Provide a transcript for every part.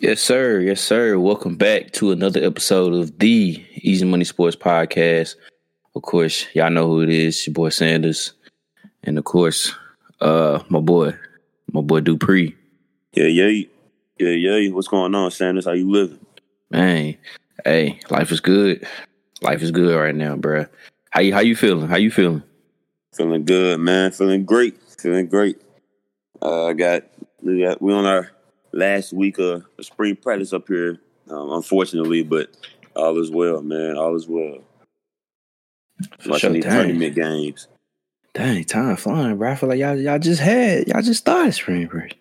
Yes, sir. Yes, sir. Welcome back to another episode of the Easy Money Sports Podcast. Of course, y'all know who it is. Your boy Sanders, and of course, uh, my boy, my boy Dupree. Yeah, yeah, yeah, yeah. What's going on, Sanders? How you living? Man, hey, life is good. Life is good right now, bruh. How you how you feeling? How you feeling? Feeling good, man. Feeling great. Feeling great. Uh, I got we got we on our last week of spring practice up here, um, unfortunately, but all is well, man. All is well. For Watching sure, these dang. tournament games. Dang, time flying, bro. I feel like y'all y'all just had y'all just started spring break.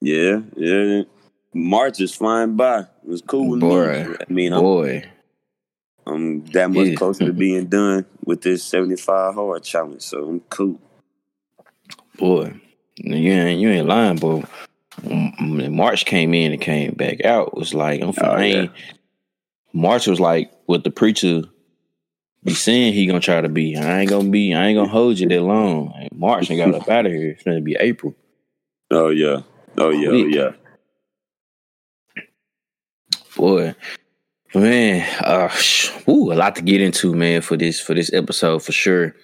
Yeah, yeah. March is flying by. It was cool with Boy, me. I mean, I'm, Boy, I'm that much Yeah. closer to being done with this 75 hard challenge, so I'm cool. boy, you ain't you ain't lying, boy. When March came in and came back out, it was like I'm Oh, I yeah. ain't, March was like what the preacher be saying he gonna try to be. I ain't gonna be. I ain't gonna hold you that long. Like, March and got up out of here. It's gonna be April. Oh yeah. Oh yeah, oh yeah. Boy, man, uh, sh- ooh, a lot to get into, man, for this for this episode for sure.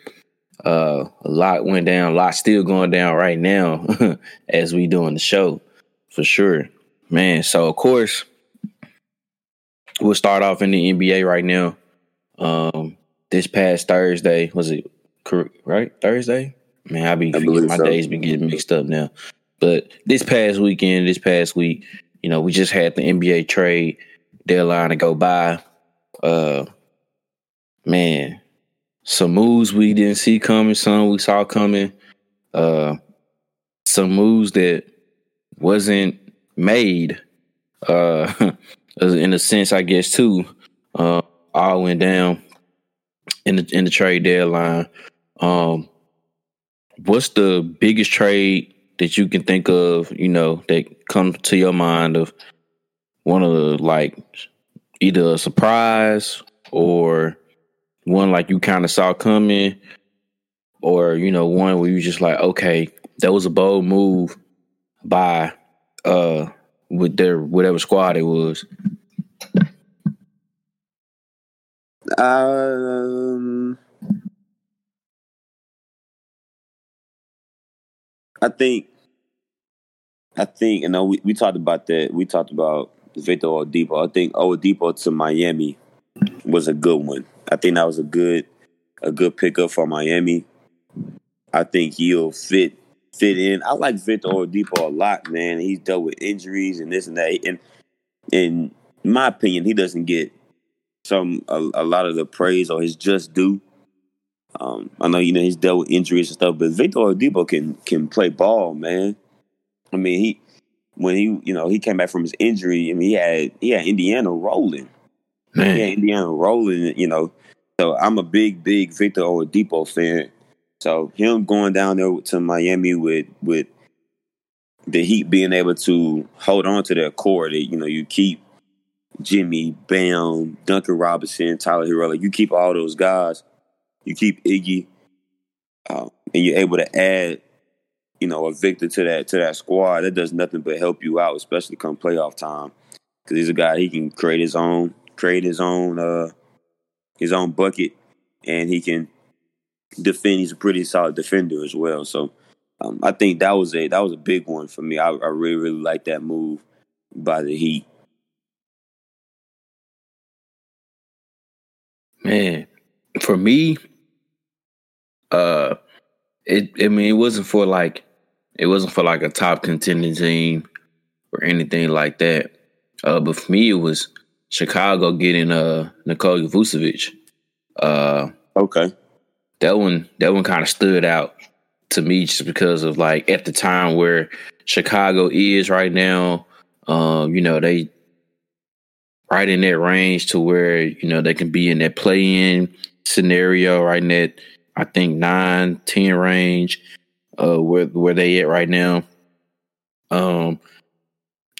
Uh, a lot went down, a lot still going down right now as we doing the show, for sure, man. So of course, we'll start off in the NBA right now. Um, this past Thursday was it correct? Right, Thursday. Man, I be I my so. days be getting mixed up now. But this past weekend, this past week, you know, we just had the NBA trade deadline to go by. Uh man, some moves we didn't see coming, some we saw coming. Uh some moves that wasn't made. Uh in a sense, I guess too. Uh all went down in the in the trade deadline. Um what's the biggest trade that you can think of, you know, that comes to your mind of one of the like either a surprise or one like you kind of saw coming or you know one where you just like okay that was a bold move by uh with their whatever squad it was Um, I think, I think, you know, we, we talked about that. We talked about Victor Oladipo. I think Oladipo to Miami was a good one. I think that was a good, a good pickup for Miami. I think he'll fit fit in. I like Victor Oladipo a lot, man. He's dealt with injuries and this and that. And in my opinion, he doesn't get some a, a lot of the praise or his just due. Um, I know you know he's dealt with injuries and stuff, but Victor Oladipo can can play ball, man. I mean, he when he you know he came back from his injury. I mean, he had he had Indiana rolling. He man Indiana rolling, you know. So I'm a big, big Victor Oladipo fan. So him going down there to Miami with with the Heat being able to hold on to their core, that you know you keep Jimmy, Bam, Duncan Robinson, Tyler Herro, like you keep all those guys, you keep Iggy, um, and you're able to add, you know, a Victor to that to that squad. That does nothing but help you out, especially come playoff time, because he's a guy he can create his own, create his own, uh, his own bucket, and he can defend. He's a pretty solid defender as well. So um, I think that was a that was a big one for me. I, I really really like that move by the Heat. man for me uh it i mean it wasn't for like it wasn't for like a top contending team or anything like that uh but for me it was chicago getting uh Nikola Vucevic. uh Okay. that one that one kind of stood out to me just because of like at the time where Chicago is right now. Um, you know, they right in that range to where, you know, they can be in that play in scenario right in that I think nine, ten range, uh where where they at right now. Um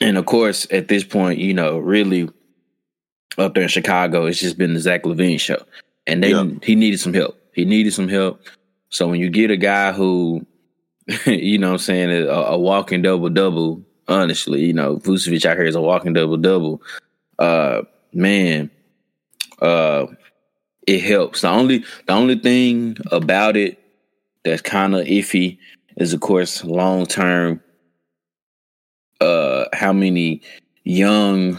and of course at this point, you know, really up there in Chicago, it's just been the Zach LaVine show. And they he needed some help. He needed some help. So when you get a guy who, you know what I'm saying, a, a walking double double, Honestly, you know, Vucevic out here is a walking double double. Uh, man, uh, it helps. The only the only thing about it that's kind of iffy is, of course, long term. Uh, how many young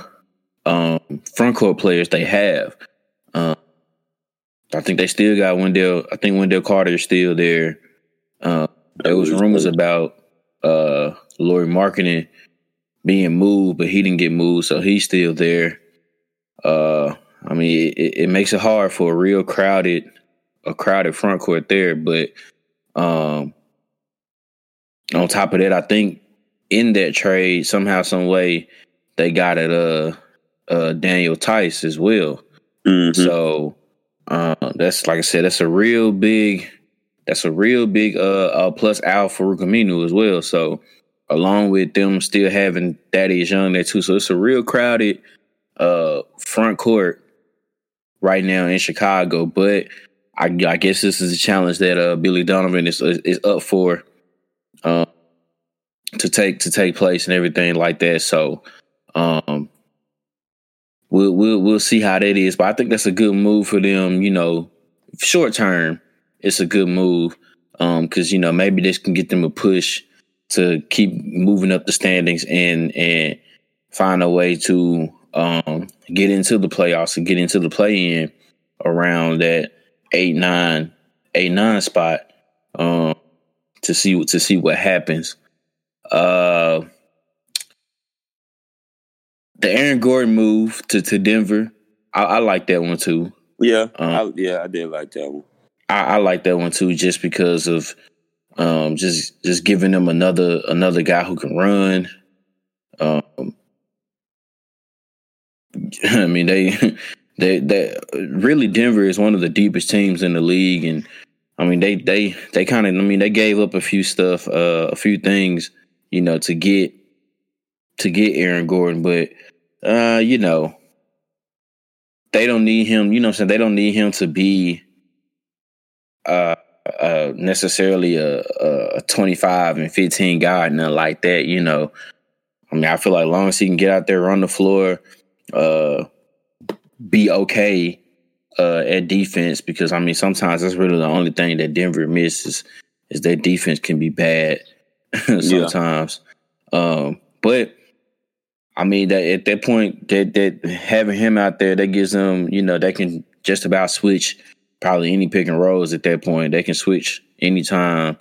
um front court players they have? Um, I think they still got Wendell. I think Wendell Carter is still there. Uh, there was rumors about uh Lauri Markkanen being moved, but he didn't get moved, so he's still there. Uh, I mean, it, it makes it hard for a real crowded, a crowded front court there. But um, on top of that, I think in that trade, somehow, some way, they got it. Uh, uh, Daniel Theis as well. Mm-hmm. So uh, that's like I said, that's a real big, that's a real big uh, uh plus Al Farouq Aminu as well. So along with them still having Thaddeus Young there too, so it's a real crowded uh front court right now in Chicago. But I, I guess this is a challenge that uh, Billy Donovan is is up for um, to take to take place and everything like that. So um, we'll we'll we'll see how that is. But I think that's a good move for them. You know, short term, it's a good move because um, you know maybe this can get them a push to keep moving up the standings and and find a way to um, get into the playoffs and get into the play in around that eight nine eight nine spot um, to see to see what happens. Uh, the Aaron Gordon move to, to Denver, I, I like that one too. Yeah, um, I, yeah, I did like that one. I, I like that one too, just because of um, just just giving them another another guy who can run. Um, I mean, they they they really Denver is one of the deepest teams in the league, and I mean they they they kind of I mean they gave up a few stuff, uh, a few things, you know, to get to get Aaron Gordon, but uh, you know, they don't need him. You know, I'm saying they don't need him to be uh, uh necessarily a, a 25 and 15 guy, nothing like that. You know, I mean, I feel like long as he can get out there, run the floor uh, be okay uh, at defense because I mean sometimes that's really the only thing that Denver misses is that defense can be bad sometimes. Yeah. Um, but I mean that at that point that that having him out there that gives them you know they can just about switch probably any pick and rolls at that point they can switch anytime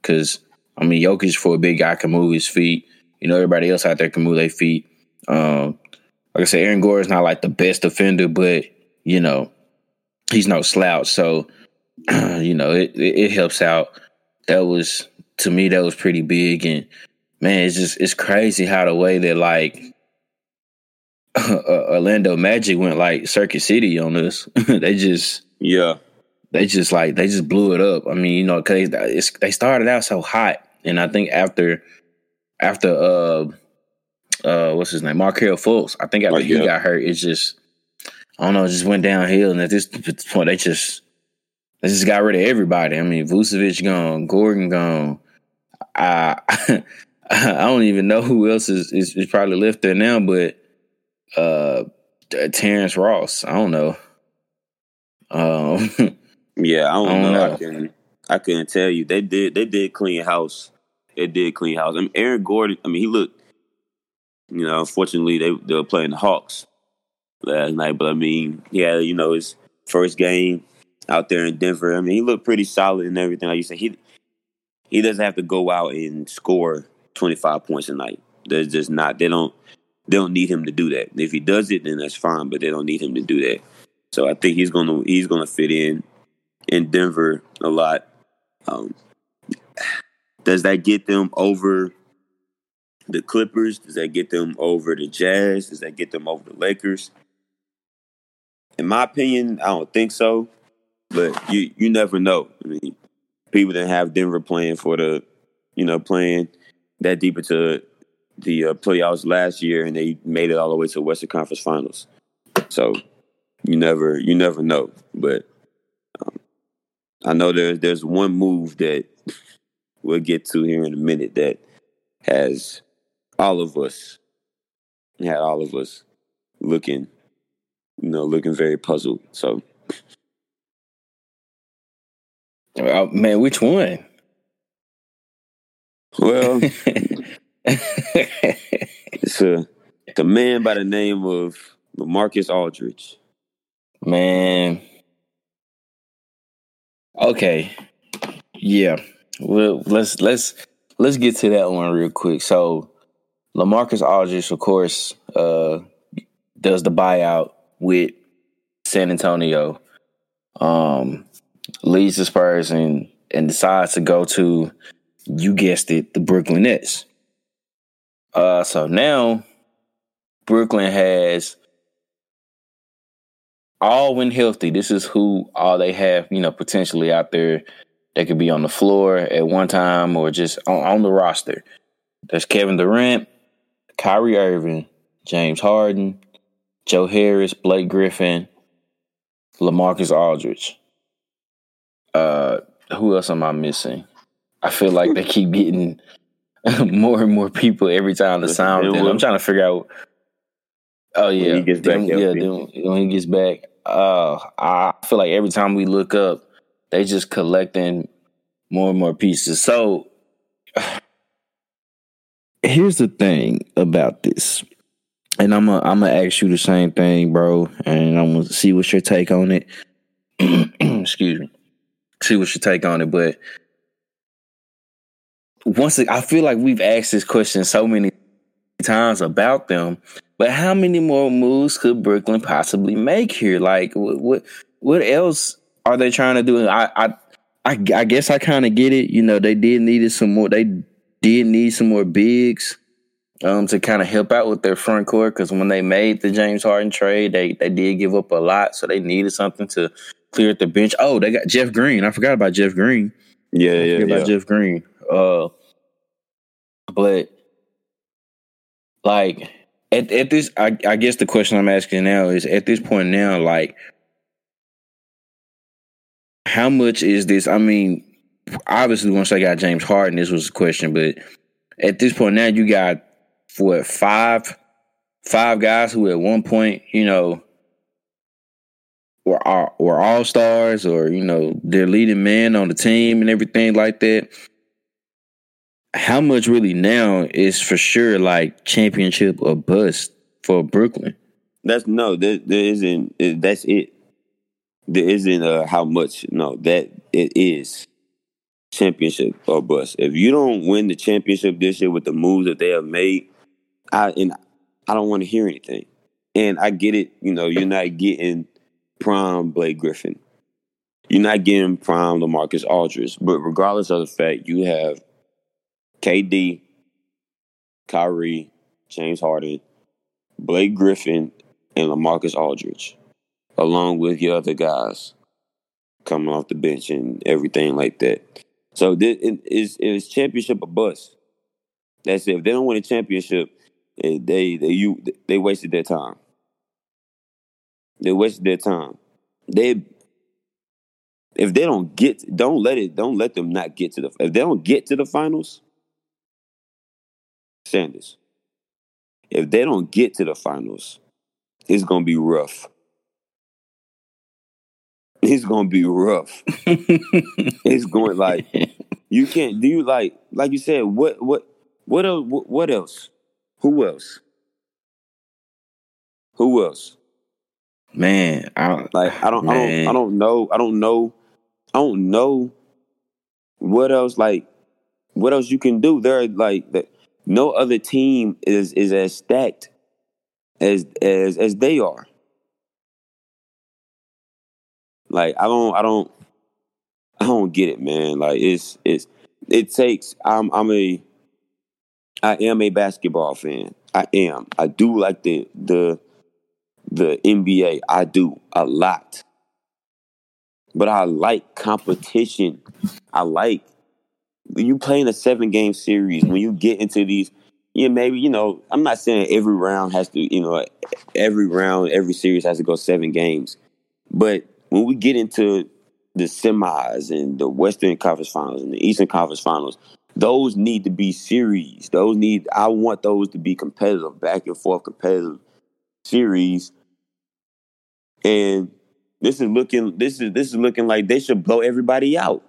because I mean Jokic for a big guy can move his feet you know everybody else out there can move their feet um, like I said, Aaron Gore is not like the best defender, but you know, he's no slouch. So, you know, it, it, it helps out. That was to me that was pretty big, and man, it's just it's crazy how the way that like Orlando Magic went like Circuit City on us. they just yeah, they just like they just blew it up. I mean, you know, because they started out so hot, and I think after after uh uh, what's his name, Markelle Fultz. I think after he got hurt, it's just I don't know, it just went downhill. And at this point, they just they just got rid of everybody. I mean, Vucevic gone, Gordon gone. I I don't even know who else is, is, is probably left there now, but uh, Terrence Ross. I don't know. Um, yeah, I don't, I don't know. know. I can I couldn't tell you. They did they did clean house. They did clean house. I mean, Aaron Gordon. I mean, he looked you know, unfortunately, they they were playing the Hawks last night. But I mean, yeah, you know, his first game out there in Denver. I mean, he looked pretty solid and everything. Like you said, he he doesn't have to go out and score twenty five points a night. There's just not. They don't. They don't need him to do that. If he does it, then that's fine. But they don't need him to do that. So I think he's gonna he's gonna fit in in Denver a lot. Um, does that get them over the Clippers? Does that get them over the Jazz? Does that get them over the Lakers? In my opinion, I don't think so. But you you never know. I mean, people didn't have Denver playing for the, you know, playing that deep into the uh, playoffs last year, and they made it all the way to the Western Conference Finals. So you never you never know. But um, I know there's there's one move that we'll get to here in a minute that has all of us had all of us looking, you know, looking very puzzled. So, uh, man, which one? Well, it's a, a man by the name of Marcus Aldridge. Man. Okay. Yeah. Well, let's let's let's get to that one real quick. So, LaMarcus Aldridge, of course, uh, does the buyout with San Antonio. Um, leaves the Spurs and and decides to go to you guessed it, the Brooklyn Nets. Uh, so now Brooklyn has all when healthy. This is who all they have, you know, potentially out there. They could be on the floor at one time or just on, on the roster. There's Kevin Durant, Kyrie Irving, James Harden, Joe Harris, Blake Griffin, LaMarcus Aldridge. Uh, who else am I missing? I feel like they keep getting more and more people every time the sound. I'm trying to figure out. Oh yeah, when he gets back. Then, yeah, then, when he gets back, uh, I feel like every time we look up, they just collecting more and more pieces. So here's the thing about this, and I'm gonna I'm gonna ask you the same thing, bro, and I'm gonna see what's your take on it. Excuse me. See what's your take on it, but once I feel like we've asked this question so many times about them, but how many more moves could Brooklyn possibly make here? Like what what, what else are they trying to do? I I I, I guess I kind of get it. You know, they did needed some more. They did need some more bigs um, to kind of help out with their front court because when they made the James Harden trade, they they did give up a lot, so they needed something to clear the bench. Oh, they got Jeff Green. I forgot about Jeff Green. Yeah, yeah, yeah. About Jeff Green. Uh, but like at at this, I, I guess the question I'm asking now is at this point now, like, how much is this? I mean, obviously, once I got James Harden, this was a question, but at this point now, you got what five five guys who at one point, you know, were all, were all stars or you know they're leading men on the team and everything like that how much really now is for sure like championship or bust for Brooklyn? That's no, there, there isn't. That's it. There isn't uh, how much. No, that it is championship or bust. If you don't win the championship this year with the moves that they have made, I and I don't want to hear anything. And I get it. You know, you're not getting prime Blake Griffin. You're not getting prime LaMarcus Aldridge. But regardless of the fact, you have KD, Kyrie, James Harden, Blake Griffin, and LaMarcus Aldridge, along with your other guys coming off the bench and everything like that. So this is championship a bust. That's it. If they don't win a championship, eh, they they you they wasted their time. They wasted their time. They if they don't get don't let it don't let them not get to the if they don't get to the finals, Sanders. If they don't get to the finals, it's gonna be rough. It's gonna be rough. it's going like you can't do you like like you said what what what else what else who else who else man I, like I don't man. I don't I don't know I don't know I don't know what else like what else you can do there are like that no other team is is as stacked as as as they are. Like I don't I don't I don't get it, man. Like it's it's it takes I'm I'm a I am a basketball fan. I am. I do like the the the NBA. I do a lot. But I like competition. I like when you play in a seven game series, when you get into these, yeah, maybe you know, I'm not saying every round has to, you know, every round, every series has to go seven games, but when we get into the semis and the Western Conference Finals and the Eastern Conference Finals, those need to be series. Those need I want those to be competitive, back and forth competitive series. And this is looking this is this is looking like they should blow everybody out.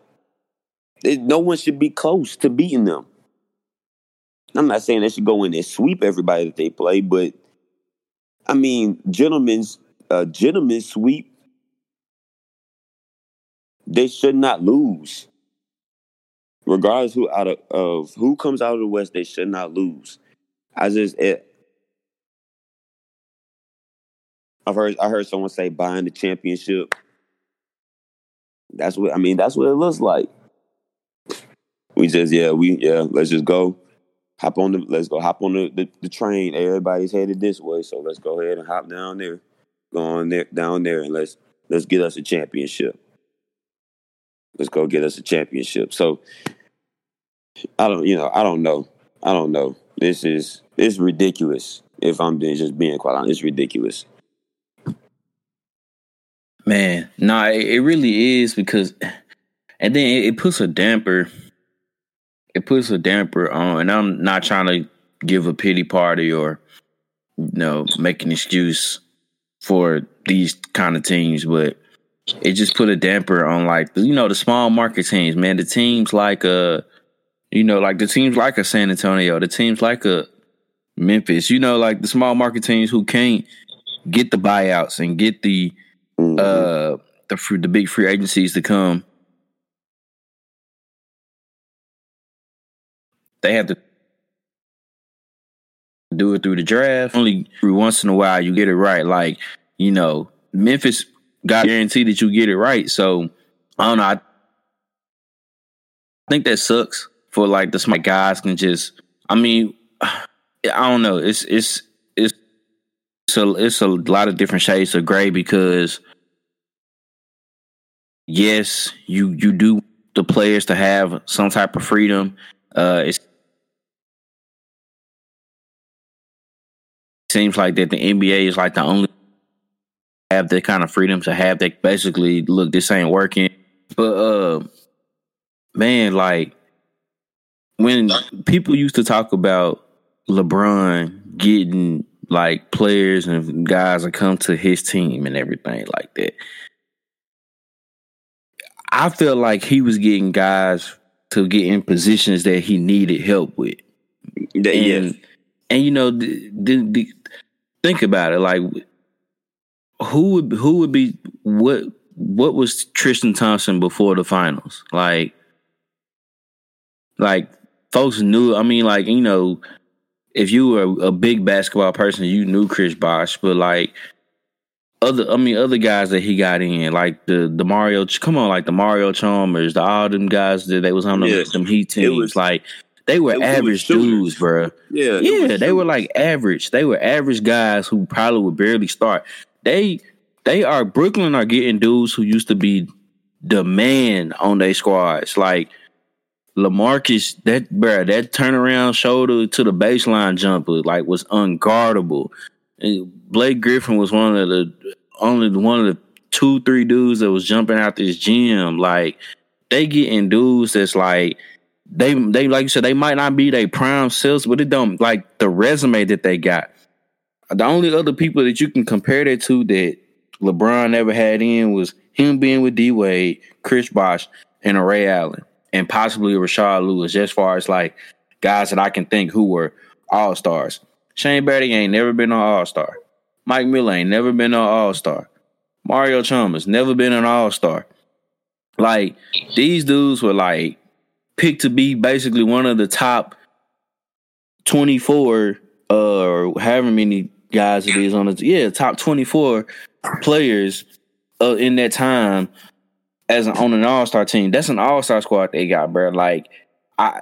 No one should be close to beating them. I'm not saying they should go in and sweep everybody that they play, but I mean, gentlemen's uh, gentlemen's sweep. They should not lose regardless who out of, of who comes out of the West, they should not lose. I just it. I've heard I heard someone say buying the championship. That's what I mean. That's what it looks like. We just yeah we yeah let's just go hop on the let's go hop on the, the, the train. Everybody's headed this way, so let's go ahead and hop down there, go on there down there, and let's let's get us a championship. Let's go get us a championship. So I don't, you know, I don't know. I don't know. This is it's ridiculous. If I'm just being quite honest, it's ridiculous. Man, no, nah, it, it, really is because, and then it, it puts a damper. It puts a damper on, and I'm not trying to give a pity party or, you know, make an excuse for these kind of teams, but it just put a damper on like you know the small market teams, man. The teams like uh, you know, like the teams like a San Antonio, the teams like a Memphis, you know, like the small market teams who can't get the buyouts and get the mm-hmm. uh the the big free agencies to come. They have to do it through the draft. Only once in a while you get it right. Like, you know, Memphis got guarantee that you get it right. So I don't know. I think that sucks for like the smart guys can just. I mean, I don't know. It's it's it's so it's a lot of different shades of gray because yes, you you do the players to have some type of freedom. Uh, it seems like that the NBA is like the only have that kind of freedom to have that basically look this ain't working but uh man like when people used to talk about lebron getting like players and guys that come to his team and everything like that i feel like he was getting guys to get in positions that he needed help with and, yes. and you know the, the, the, think about it like who would who would be what what was Tristan Thompson before the finals? Like like folks knew I mean like, you know, if you were a, big basketball person, you knew Chris Bosh, but like other I mean other guys that he got in, like the the Mario come on, like the Mario Chalmers, the all them guys that they was on them, them Heat teams, was, like they were average dudes, bro. Yeah, yeah, they were like average. They were average guys who probably would barely start they they are Brooklyn are getting dudes who used to be the man on their squads. Like Lamarcus, that bro, that turnaround shoulder to the baseline jumper like was unguardable. And Blake Griffin was one of the only one of the two, three dudes that was jumping out this gym. Like they getting dudes that's like they they like you said, they might not be their prime selves, but it don't like the resume that they got the only other people that you can compare that to that LeBron never had in was him being with D Wade, Chris Bosh, and a Ray Allen, and possibly a Rashard Lewis, as far as like guys that I can think who were all stars. Shane Battier ain't never been an all star. Mike Miller ain't never been an all star. Mario Chalmers never been an all star. Like these dudes were like picked to be basically one of the top twenty four uh, or however many guys it is on the yeah top twenty four players uh, in that time as an, on an all star team. That's an all star squad they got, bro. Like I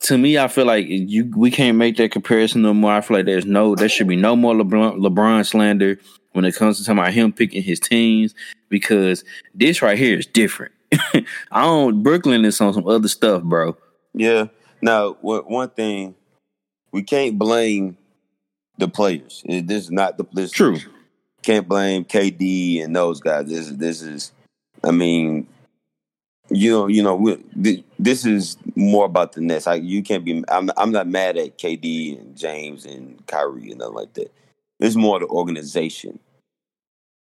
to me, I feel like you we can't make that comparison no more. I feel like there's no there should be no more LeBron, LeBron slander when it comes to talking about him picking his teams because this right here is different. I don't Brooklyn is on some other stuff, bro. Yeah. Now, one thing we can't blame the players. This is not the this true. Can't blame KD and those guys. This this is, I mean, you know, you know, we, this is more about the Nets. I, you can't be. I'm, I'm not mad at KD and James and Kyrie and nothing like that. There's more the organization.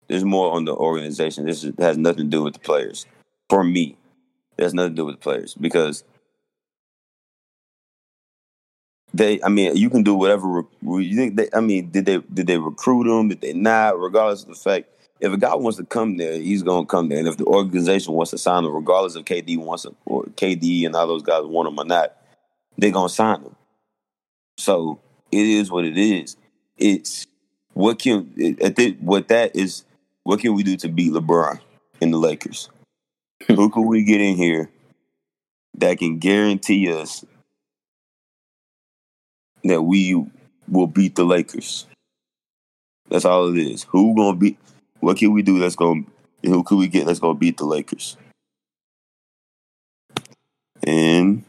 There's more on the organization. This is, has nothing to do with the players. For me, it has nothing to do with the players because they. I mean, you can do whatever. You think they? I mean, did they? Did they recruit them? Did they not? Regardless of the fact if a guy wants to come there, he's gonna come there. And if the organization wants to sign him, regardless of KD wants him or KD and all those guys want him or not, they're gonna sign him. So it is what it is. It's what can I think what that is what can we do to beat LeBron in the Lakers? Who can we get in here that can guarantee us that we will beat the Lakers? That's all it is. Who gonna beat what can we do that's gonna who can we get that's to beat the Lakers? And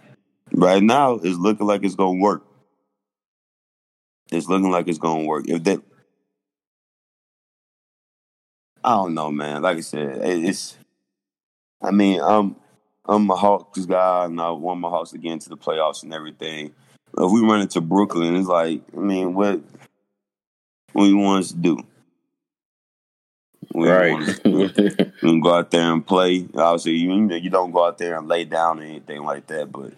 right now, it's looking like it's to work. It's looking like it's to work. If that, I don't know, man. Like I said, it's. I mean, I'm I'm a Hawks guy, and I want my Hawks to get into the playoffs and everything. If we run into Brooklyn, it's like, I mean, what what you want us to do? We right. we go out there and play. Obviously, you you don't go out there and lay down or anything like that, but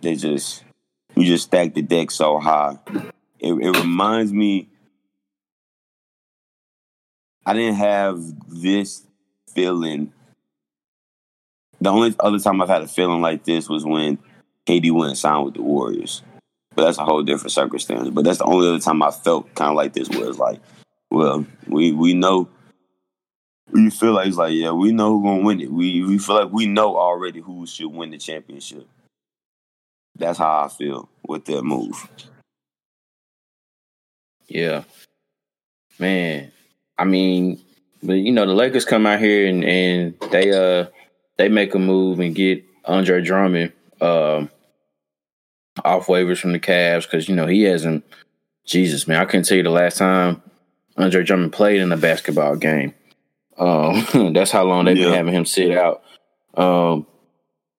they just you just stack the deck so high. It, it reminds me. I didn't have this feeling. The only other time I've had a feeling like this was when KD went and signed with the Warriors. But that's a whole different circumstance. But that's the only other time I felt kind of like this was like well, we we know. We feel like it's like yeah, we know who's gonna win it. We we feel like we know already who should win the championship. That's how I feel with that move. Yeah, man. I mean, but you know the Lakers come out here and, and they uh they make a move and get Andre Drummond um off waivers from the Cavs because you know he hasn't. Jesus, man, I couldn't tell you the last time Andre Drummond played in a basketball game. Um, that's how long they've yeah. been having him sit out. Um,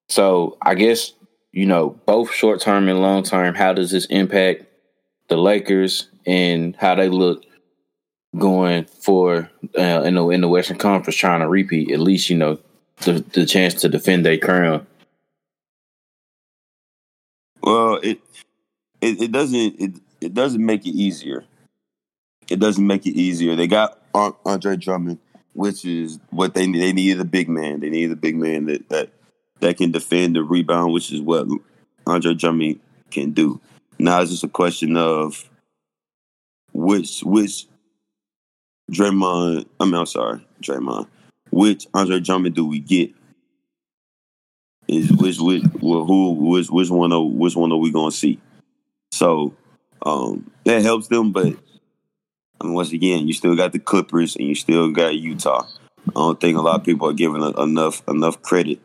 so I guess you know both short term and long term. How does this impact the Lakers and how they look going for uh, in the in the Western Conference trying to repeat? At least you know the the chance to defend their crown. Well, it it, it doesn't it, it doesn't make it easier it doesn't make it easier. They got Andre Drummond, which is what they. They needed a big man. They needed a big man that that that can defend the rebound, which is what Andre Drummond can do. Now it's just a question of which which Draymond. I mean, I'm sorry, Draymond. Which Andre Drummond do we get? Is which which who which which one are which one are we gonna see? So um, that helps them, but and once again, you still got the Clippers and you still got Utah. I don't think a lot of people are giving enough enough credit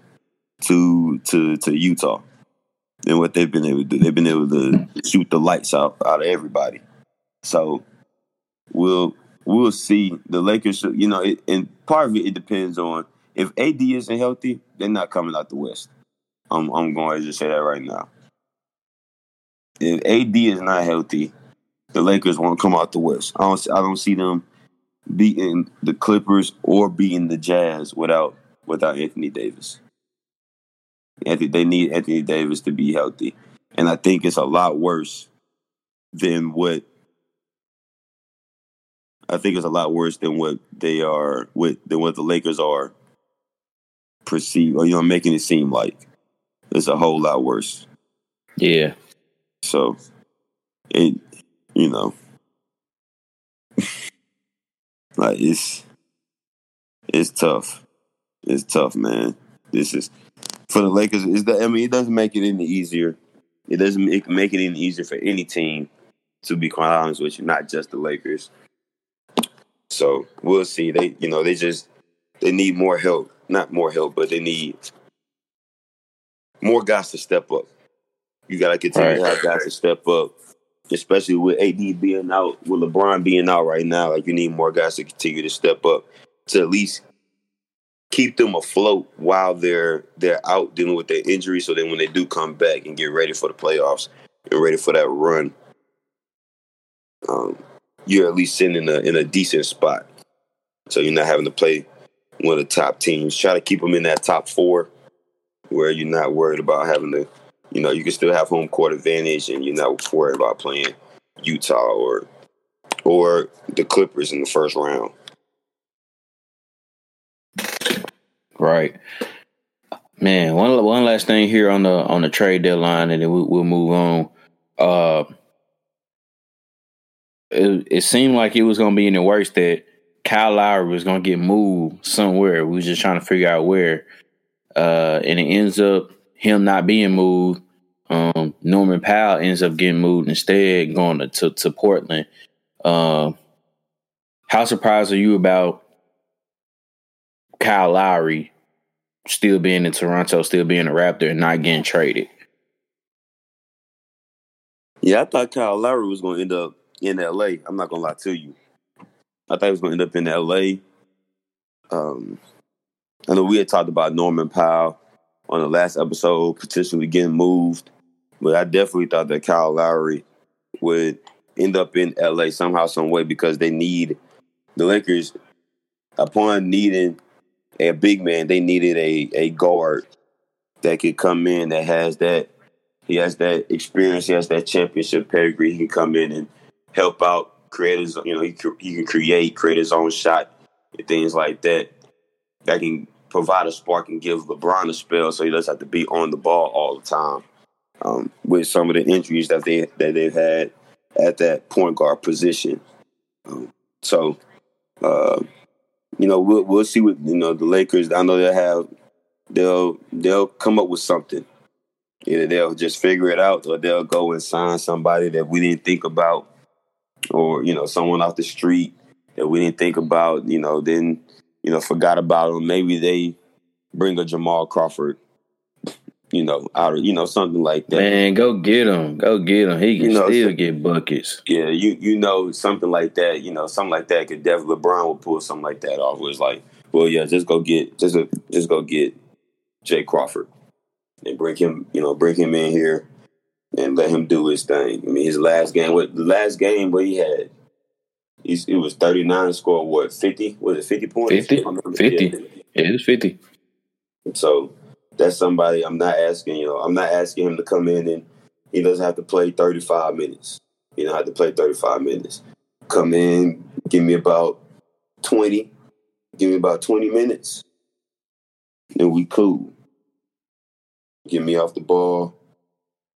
to to to Utah and what they've been able to do. They've been able to shoot the lights out out of everybody. So we'll we'll see. The Lakers, you know, it, and part of it, it depends on if AD isn't healthy, they're not coming out the West. I'm I'm going to just say that right now. If AD is not healthy, the Lakers won't come out the West. I don't I don't see them beating the Clippers or beating the Jazz without without Anthony Davis. Anthony, they need Anthony Davis to be healthy, and I think it's a lot worse than what I think it's a lot worse than what they are with than what the Lakers are perceived or you know making it seem like. It's a whole lot worse. Yeah. So it you know, like it's it's tough. It's tough, man. This is for the Lakers. Is that I mean, it doesn't make it any easier. It doesn't make, make it any easier for any team. To be quite honest with you, not just the Lakers. So we'll see. They, you know, they just they need more help. Not more help, but they need more guys to step up. You got to continue right. to have guys to step up especially with AD being out, with LeBron being out right now. Like you need more guys to continue to step up to at least keep them afloat while they're they're out dealing with their injury. So then when they do come back and get ready for the playoffs and ready for that run, um, you're at least sitting in a in a decent spot. So you're not having to play one of the top teams. Try to keep them in that top four, where you're not worried about having to, you know, you can still have home court advantage, and you're not worried about playing Utah or or the Clippers in the first round. Right. Man, one one last thing here on the on the trade deadline, and then we, will move on. Uh, it, it seemed like it was going to be any worse that Kyle Lowry was going to get moved somewhere. We was just trying to figure out where, uh, and it ends up him not being moved. Um, Norman Powell ends up getting moved instead, going to to, to Portland. Uh, how surprised are you about Kyle Lowry still being in Toronto, still being a Raptor, and not getting traded. Yeah, I thought Kyle Lowry was going to end up in LA. I'm not to lie to you. I thought he was to end up in LA. Um, I know we had talked about Norman Powell on the last episode, potentially getting moved, but I definitely thought that Kyle Lowry would end up in LA somehow, some way, because they need the Lakers upon needing a big man, they needed a a guard that could come in that has that he has that experience, he has that championship pedigree. He can come in and help out, create his you know he he can create, create his own shot, and things like that. That can provide a spark and give LeBron a spell, so he doesn't have to be on the ball all the time. Um, with some of the injuries that they that they've had at that point guard position, um, so. Uh, you know, we'll we'll see what you know the Lakers. I know they'll have they'll they'll come up with something. Either they'll just figure it out, or they'll go and sign somebody that we didn't think about, or you know, someone off the street that we didn't think about. You know, then you know forgot about them. Maybe they bring a Jamal Crawford you know, out of you know something like that. Man, go get him, go get him. He can you know, still so, get buckets. Yeah, you you know something like that. You know, something like that could definitely LeBron would pull something like that off. It was like, well, yeah, just go get just a, just go get Jay Crawford and bring him. You know, bring him in here and let him do his thing. I mean, his last game, what the last game where he had. He's, it was 39 score what 50 was it 50 points 50 50 yeah, it was 50 so that's somebody I'm not asking, you know, I'm not asking him to come in and he doesn't have to play 35 minutes. He don't have to play 35 minutes. Come in, give me about 20, give me about 20 minutes, and we cool. Get me off the ball.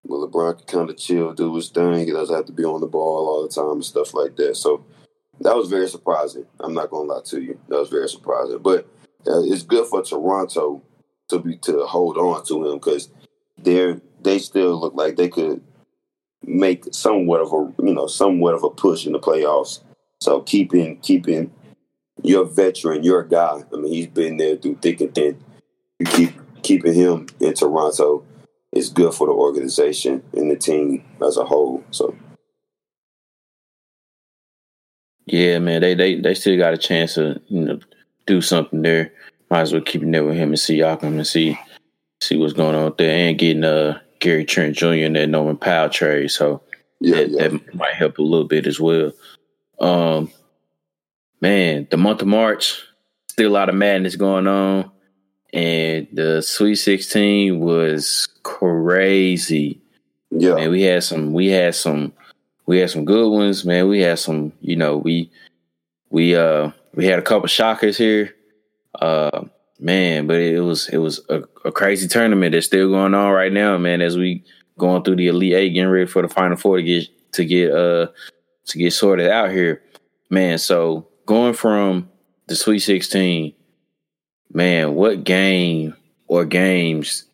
Well, LeBron can kind of chill, do his thing. He doesn't have to be on the ball all the time and stuff like that. So that was very surprising. I'm not going to lie to you. That was very surprising. But uh, it's good for Toronto to be to hold on to him because they're they still look like they could make somewhat of a you know somewhat of a push in the playoffs. So keeping keeping your veteran, your guy. I mean, he's been there through thick and thin. You keep keeping him in Toronto is good for the organization and the team as a whole. So. Yeah, man, they they they still got a chance to you know do something there might as well keep it there with him and see Siakam and see see what's going on there and getting uh Gary Trent Jr. and that Norman Powell trade. So yeah, that, yeah. that might help a little bit as well. Um man, the month of March, still a lot of madness going on. And the Sweet 16 was crazy. Yeah. Man, we had some we had some we had some good ones, man. We had some, you know, we we uh we had a couple shockers here. Uh, man, but it was it was a, a, crazy tournament that's still going on right now, man. As we going through the Elite Eight, getting ready for the Final Four to get to get uh to get sorted out here, man. So going from the Sweet Sixteen, man, what game or games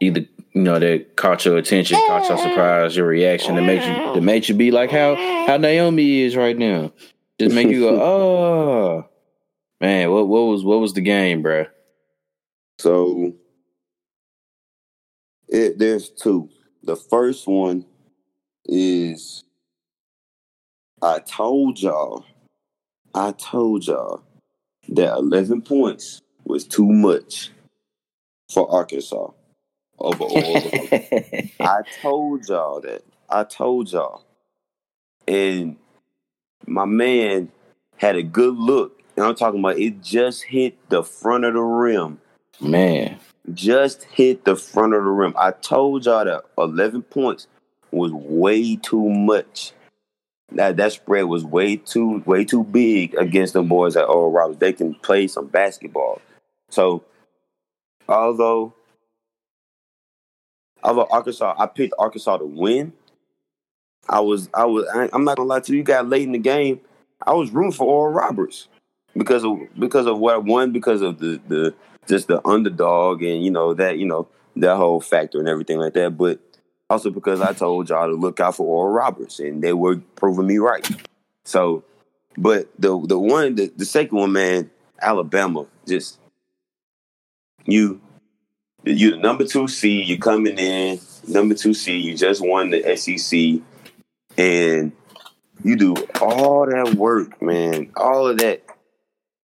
either you know that caught your attention, caught your surprise, your reaction, that made you that made you be like how how Naomi is right now, just make you go oh Man, what what was what was the game, bro? So it there's two. The first one is I told y'all, I told y'all that 11 points was too much for Arkansas over Oral I told y'all that. I told y'all. And my man had a good look. And I'm talking about it just hit the front of the rim. Man. Just hit the front of the rim. I told y'all that 11 points was way too much. That that spread was way too way too big against the boys at Oral Roberts. They can play some basketball. So although although Arkansas, I picked Arkansas to win. I was I was I, I'm not gonna lie to you. You got late in the game. I was rooting for Oral Roberts because of because of what one because of the the just the underdog and you know that you know that whole factor and everything like that. But also because I told y'all to look out for Oral Roberts, and they were proving me right. So, but the the one the, the second one, man, Alabama, just you you the number two seed, you coming in number two seed, you just won the SEC, and you do all that work, man, all of that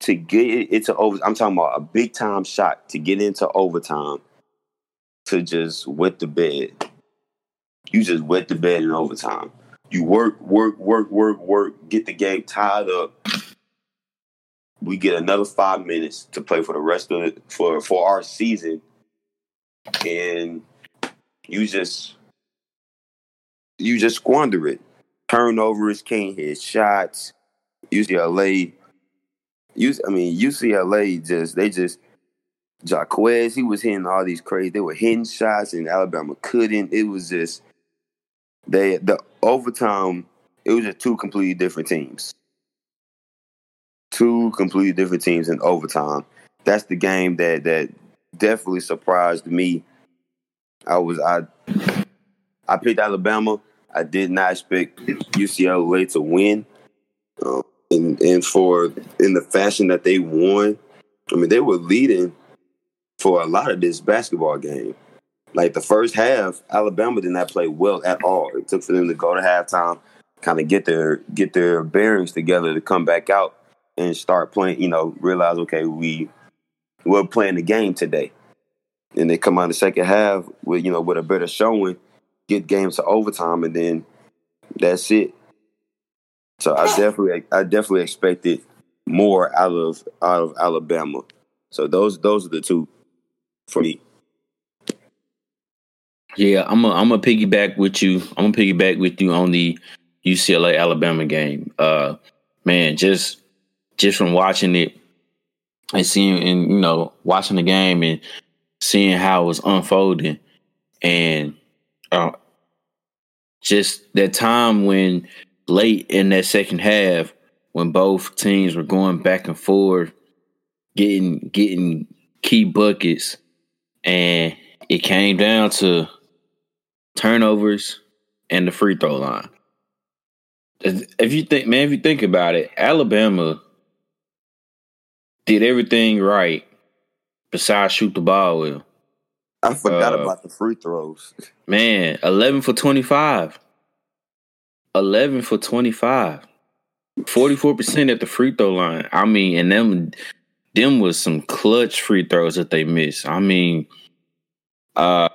to get it into over. I'm talking about a big time shot to get into overtime to just wet the bed you just wet the bed in overtime. You work, work, work, work, work, get the game tied up. We get another five minutes to play for the rest of it for for our season, and you just you just squander it. Turnovers, can't hit shots. UCLA, you I mean UCLA just they just Jaquez, he was hitting all these crazy. They were hitting shots, and Alabama couldn't. It was just they the overtime it was just two completely different teams. Two completely different teams in overtime. That's the game that that definitely surprised me. I was I I picked Alabama. I did not expect UCLA to win, um, and and for in the fashion that they won. I mean, they were leading for a lot of this basketball game. Like the first half, Alabama did not play well at all. It took for them to go to halftime, kind of get their get their bearings together to come back out and start playing. You know, realize okay, we we're playing the game today, and they come out the second half with you know with a better showing, get games to overtime, and then that's it. So I definitely I definitely expected more out of out of Alabama. So those those are the two for me. Yeah, I'm a, I'm gonna piggyback with you. I'm gonna piggyback with you on the UCLA Alabama game. Uh, man, just just from watching it and seeing and you know watching the game and seeing how it was unfolding, and uh, just that time when late in that second half when both teams were going back and forth, getting getting key buckets, and it came down to turnovers, and the free throw line. If you think, man, if you think about it, Alabama did everything right besides shoot the ball well. I forgot uh, about the free throws. Man, 11 for 25. 11 for 25. 44% at the free throw line. I mean, and them them was some clutch free throws that they missed. I mean, uh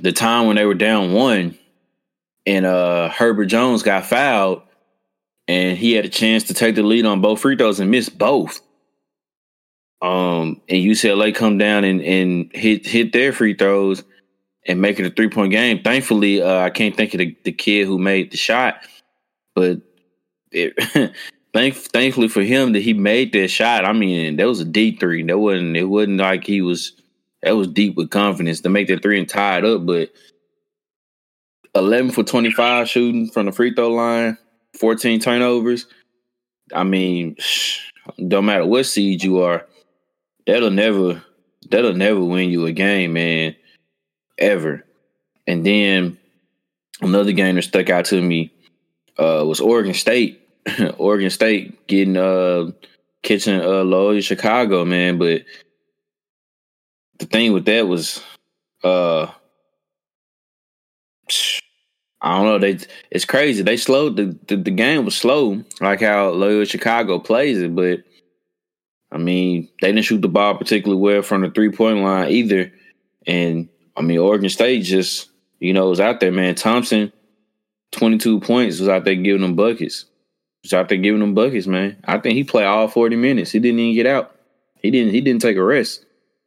the time when they were down one and uh Herbert Jones got fouled and he had a chance to take the lead on both free throws and missed both. Um and UCLA come down and, and hit hit their free throws and make it a three point game. Thankfully, uh, I can't think of the, the kid who made the shot, but it, thank, thankfully for him that he made that shot. I mean, that was a D three. That wasn't it wasn't like he was that was deep with confidence to make that three and tie it up. But 11 for 25 shooting from the free throw line, 14 turnovers. I mean, don't matter what seed you are, that'll never that'll never win you a game, man, ever. And then another game that stuck out to me uh, was Oregon State. Oregon State getting uh catching uh Loyola Chicago, man, but the thing with that was, uh, I don't know. They it's crazy. They slowed the, the, the game was slow, like how Loyola Chicago plays it, but I mean, they didn't shoot the ball particularly well from the three point line either. And I mean, Oregon State just, you know, was out there, man. Thompson, 22 points, was out there giving them buckets. Was out there giving them buckets, man. I think he played all 40 minutes. He didn't even get out. He didn't he didn't take a rest.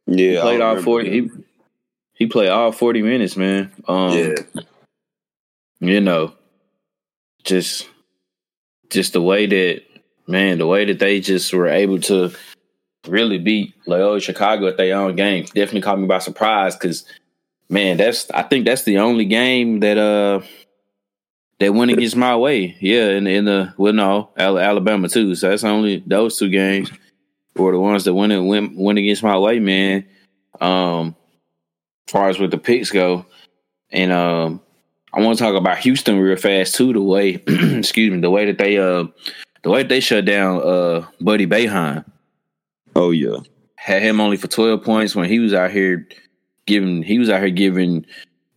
Yeah, He played all 40 he, he played all 40 minutes, man. Um yeah, you know, just just the way that man, the way that they just were able to really beat Loyola Chicago at their own game definitely caught me by surprise because man, that's I think that's the only game that uh that went against my way. Yeah, in in the well no Alabama too. So that's only those two games were the ones that went and went went against my way, man. Um, as far as with the picks go, and um, I want to talk about Houston real fast too. The way, excuse me, the way that they uh, the way that they shut down uh Buddy Boeheim oh yeah, had him only for twelve points when he was out here giving he was out here giving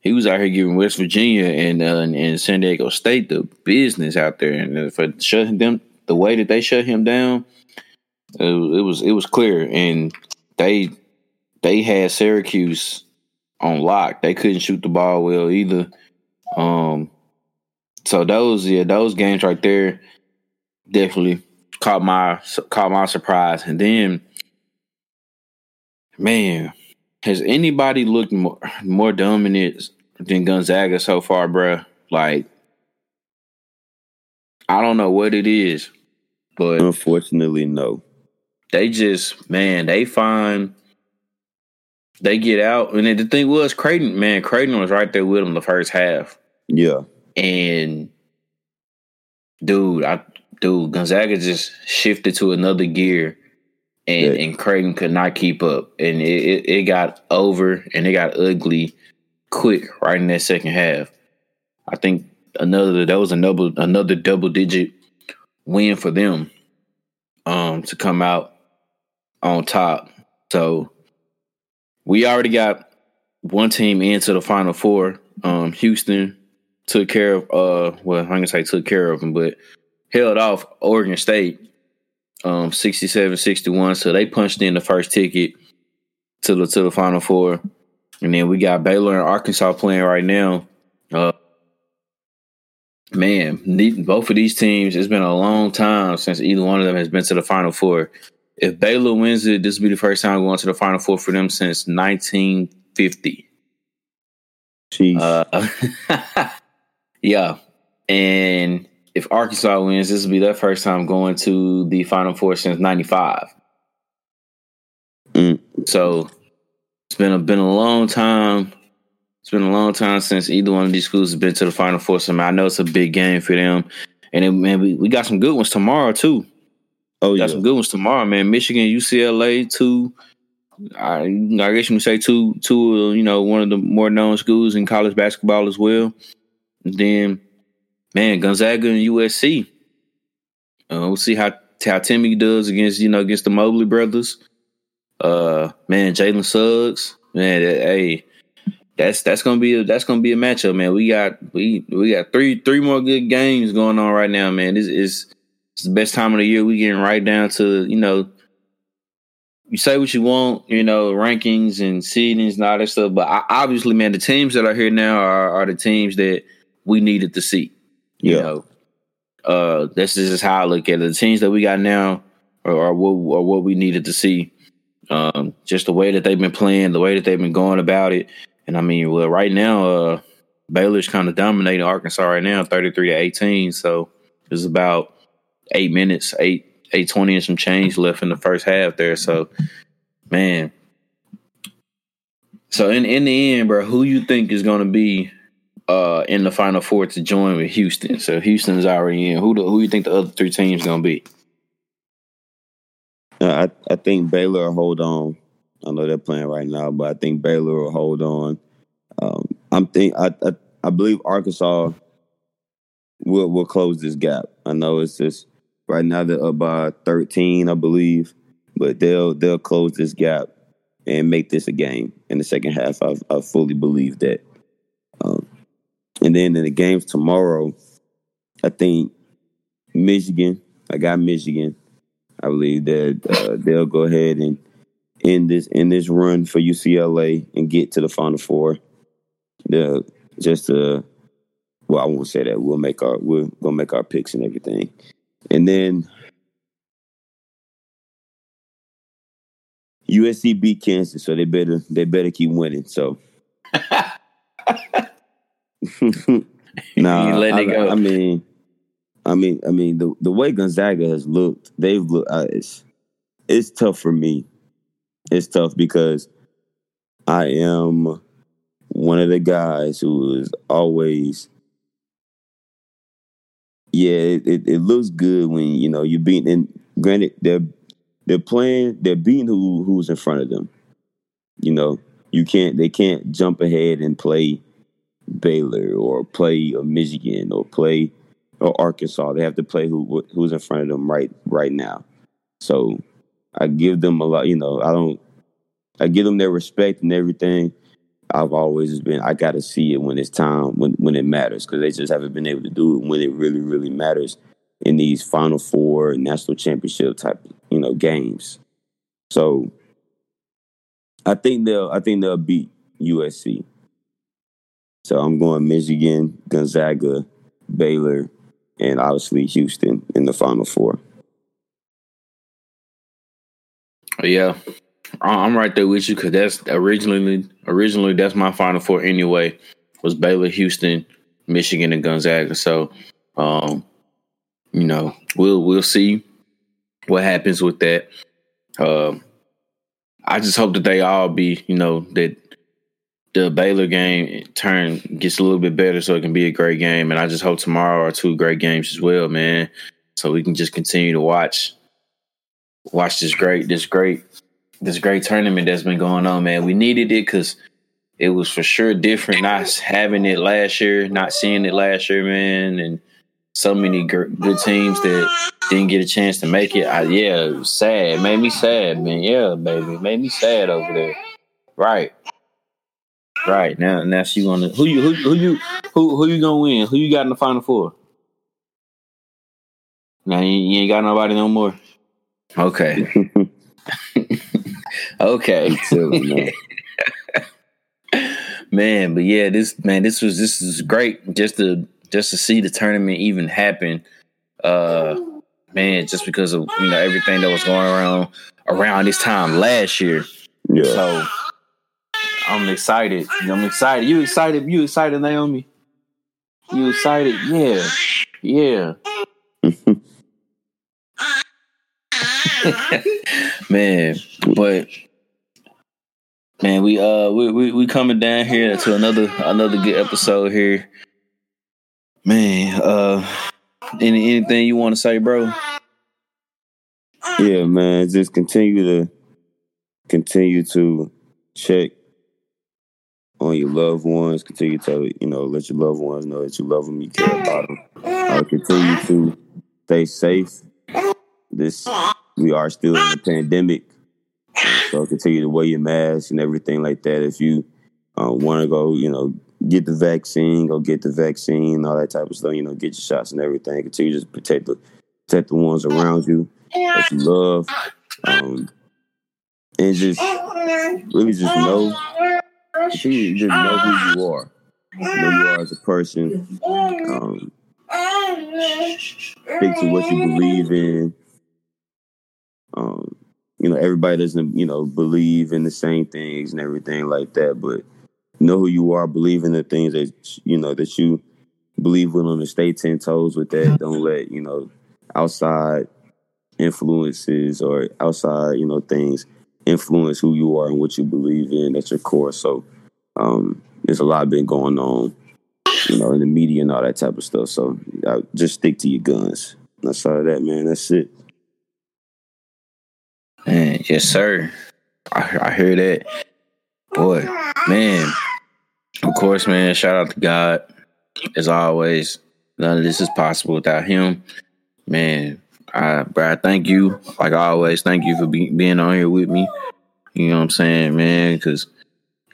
he was out here giving West Virginia and uh, and San Diego State the business out there, and uh, for shutting them the way that they shut him down, it, it was it was clear, and they they had Syracuse on lock. They couldn't shoot the ball well either. Um, so those yeah those games right there definitely caught my caught my surprise, and then man, has anybody looked more, more dominant than Gonzaga so far, bruh? Like, I don't know what it is, but unfortunately, no. They just man, they find they get out, and then the thing was Creighton, man, Creighton was right there with them the first half, Yeah, and dude, I dude, Gonzaga just shifted to another gear. And, Yeah. and Creighton could not keep up, and it, it, it got over and it got ugly quick right in that second half. I think another that was another another double digit win for them um to come out on top. So we already got one team into the final four. Um Houston took care of uh well I'm gonna say took care of them, but held off Oregon State um 67-61. So they punched in the first ticket to the to the final four. And then we got Baylor and Arkansas playing right now. Uh, man, both of these teams, it's been a long time since either one of them has been to the Final Four. If Baylor wins it, this will be the first time going to the Final Four for them since 1950. Jeez. Uh, yeah. And if Arkansas wins, this will be their first time going to the Final Four since 95. Mm. So it's been a been a long time. It's been a long time since either one of these schools has been to the Final Four. So I know it's a big game for them. And then, man, we, we got some good ones tomorrow too. Oh yeah, got some good ones tomorrow, man. Michigan, UCLA, two. I, I guess you can say two, two. You know, one of the more known schools in college basketball as well. And then, man, Gonzaga and USC. Uh, we'll see how how Timme does against you know against the Mobley brothers. Uh, man, Jalen Suggs, man, that, hey, that's that's gonna be a, that's gonna be a matchup, man. We got we we got three three more good games going on right now, man. This is it's the best time of the year. We getting right down to you know. You say what you want, you know, rankings and seedings and all that stuff, but I, obviously, man, the teams that are here now are, are the teams that we needed to see. You Yeah. know, uh, this is how I look at it. The teams that we got now are, are what are what we needed to see. Um, just the way that they've been playing, the way that they've been going about it, and I mean, well, right now, uh, Baylor's kind of dominating Arkansas right now, thirty-three to eighteen. So it's about eight minutes, eight eight twenty and some change left in the first half there. So, man. So in in the end, bro, who you think is going to be uh in the final four to join with Houston? So Houston's already in. Who the, who you think the other three teams going to be? Uh, I I think Baylor will hold on. I know they're playing right now, but I think Baylor will hold on. Um, I'm think I, I I believe Arkansas will will close this gap. I know it's just right now they're up by 13, I believe, but they'll they'll close this gap and make this a game in the second half. I I fully believe that. Um, and then in the games tomorrow, I think Michigan. I got Michigan. I believe that uh, they'll go ahead and end this in this run for UCLA and get to the Final Four. The just to well, I won't say that. We'll make our we're gonna make our picks and everything, and then USC beat Kansas, so they better they better keep winning. So. nah, I, I, mean, I mean, I mean, the the way Gonzaga has looked, they've looked. Uh, it's it's tough for me. It's tough because I am one of the guys who is always. Yeah, it, it, it looks good when you know you beat. And granted, they're they're playing. They're beating who who's in front of them. You know, you can't. They can't jump ahead and play Baylor or play a Michigan or play or Arkansas. They have to play who who's in front of them right right now. So I give them a lot. You know, I don't. I give them their respect and everything. I've always been. I got to see it when it's time when when it matters because they just haven't been able to do it when it really really matters in these Final Four national championship type you know games. So I think they'll I think they'll beat USC. So I'm going Michigan, Gonzaga, Baylor, and obviously Houston in the Final Four. Yeah, I'm right there with you because that's originally originally that's my Final Four anyway. Was Baylor, Houston, Michigan, and Gonzaga. So, um, you know, we'll we'll see what happens with that. Um, I just hope that they all be, you know, that the Baylor game turn gets a little bit better so it can be a great game. And I just hope tomorrow are two great games as well, man. So we can just continue to watch watch this great this great this great tournament that's been going on, man. We needed it because it was for sure different not having it last year, not seeing it last year, man, and so many good teams that didn't get a chance to make it. I, yeah, it sad. Made me sad, man. Yeah, baby, made me sad over there. Right. Right now, now she gonna who you who who you who who you gonna win? Who you got in the final four? Now you, you ain't got nobody no more. Okay. okay. man, but yeah, this man, this was this is great just to just to see the tournament even happen. Uh man, just because of you know everything that was going around around this time last year. Yeah. So I'm excited. I'm excited. You excited? You excited, Naomi? You excited? Yeah. Yeah. man, but man, we uh we, we we coming down here to another another good episode here. Man, uh any anything you want to say, bro? Yeah, man, just continue to continue to check on your loved ones. Continue to you know let your loved ones know that you love them, you care about them. Uh, continue to stay safe. This we are still in a pandemic, so continue to wear your mask and everything like that. If you uh, want to go, you know, get the vaccine, go get the vaccine, all that type of stuff. You know, get your shots and everything. Continue to protect the protect the ones around you that you love, um, and just really just know just know who you are. Know you are as a person. Um, stick to what you believe in. Um, you know, everybody doesn't, you know, believe in the same things and everything like that, but know who you are, believe in the things that you know that you believe in on to stay ten toes with that. Don't let, you know, outside influences or outside, you know, things influence who you are and what you believe in at your core. So um, there's a lot been going on, you know, in the media and all that type of stuff. So uh, just stick to your guns. That's all that, man. That's it. Man, yes, sir. I, I hear that. Boy, man. Of course, man. Shout out to God. As always, none of this is possible without Him. Man, I, bro, I thank you. Like always, thank you for be, being on here with me. You know what I'm saying, man? Because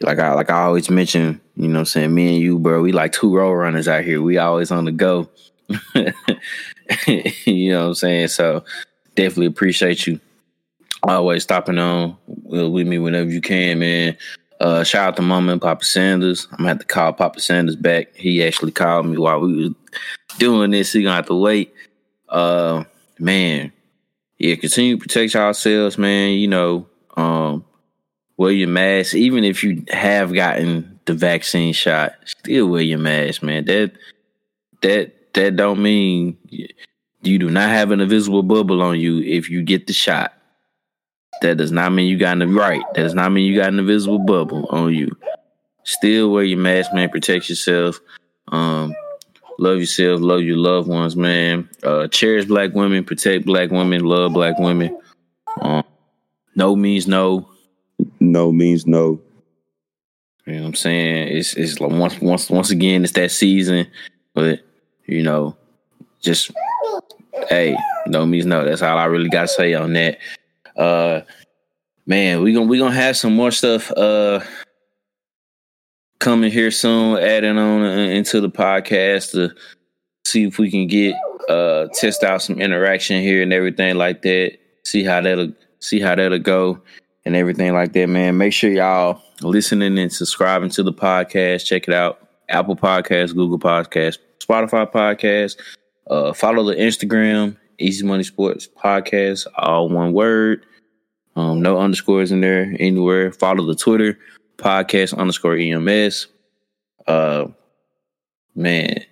like I like I always mention, you know what I'm saying, me and you, bro, we like two road runners out here. We always on the go. you know what I'm saying? So definitely appreciate you always stopping on with me whenever you can, man. Uh, shout out to Mama and Papa Sanders. I'm gonna have to call Papa Sanders back. He actually called me while we was doing this. He gonna have to wait. Uh, man, yeah, continue to protect yourselves, man. You know, um, wear your mask. Even if you have gotten the vaccine shot, still wear your mask, man. That that that don't mean you do not have an invisible bubble on you if you get the shot. That does not mean you got an right. That does not mean you got an invisible bubble on you. Still wear your mask, man. Protect yourself. Um, love yourself. Love your loved ones, man. Uh, cherish black women. Protect black women. Love black women. Um, no means no. No means no. You know what I'm saying? It's it's like once once once again it's that season, but you know, just hey, no means no. That's all I really got to say on that. Uh, man, we gonna we gonna have some more stuff uh coming here soon, adding on into the podcast to see if we can get uh test out some interaction here and everything like that. See how that'll see how that'll go and everything like that, man. Make sure y'all listening and subscribing to the podcast. Check it out. Apple Podcast, Google Podcast, Spotify Podcast. Uh, follow the Instagram, Easy Money Sports Podcast, all one word. Um, no underscores in there anywhere. Follow the Twitter, podcast underscore EMS. Uh, man,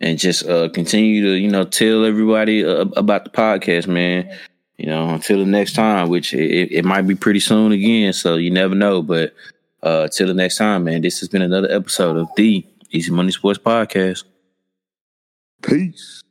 and just uh, continue to you know tell everybody uh, about the podcast, man. You know, until the next time, which it, it might be pretty soon again. So you never know, but uh, till the next time, man. This has been another episode of the Easy Money Sports Podcast. Peace.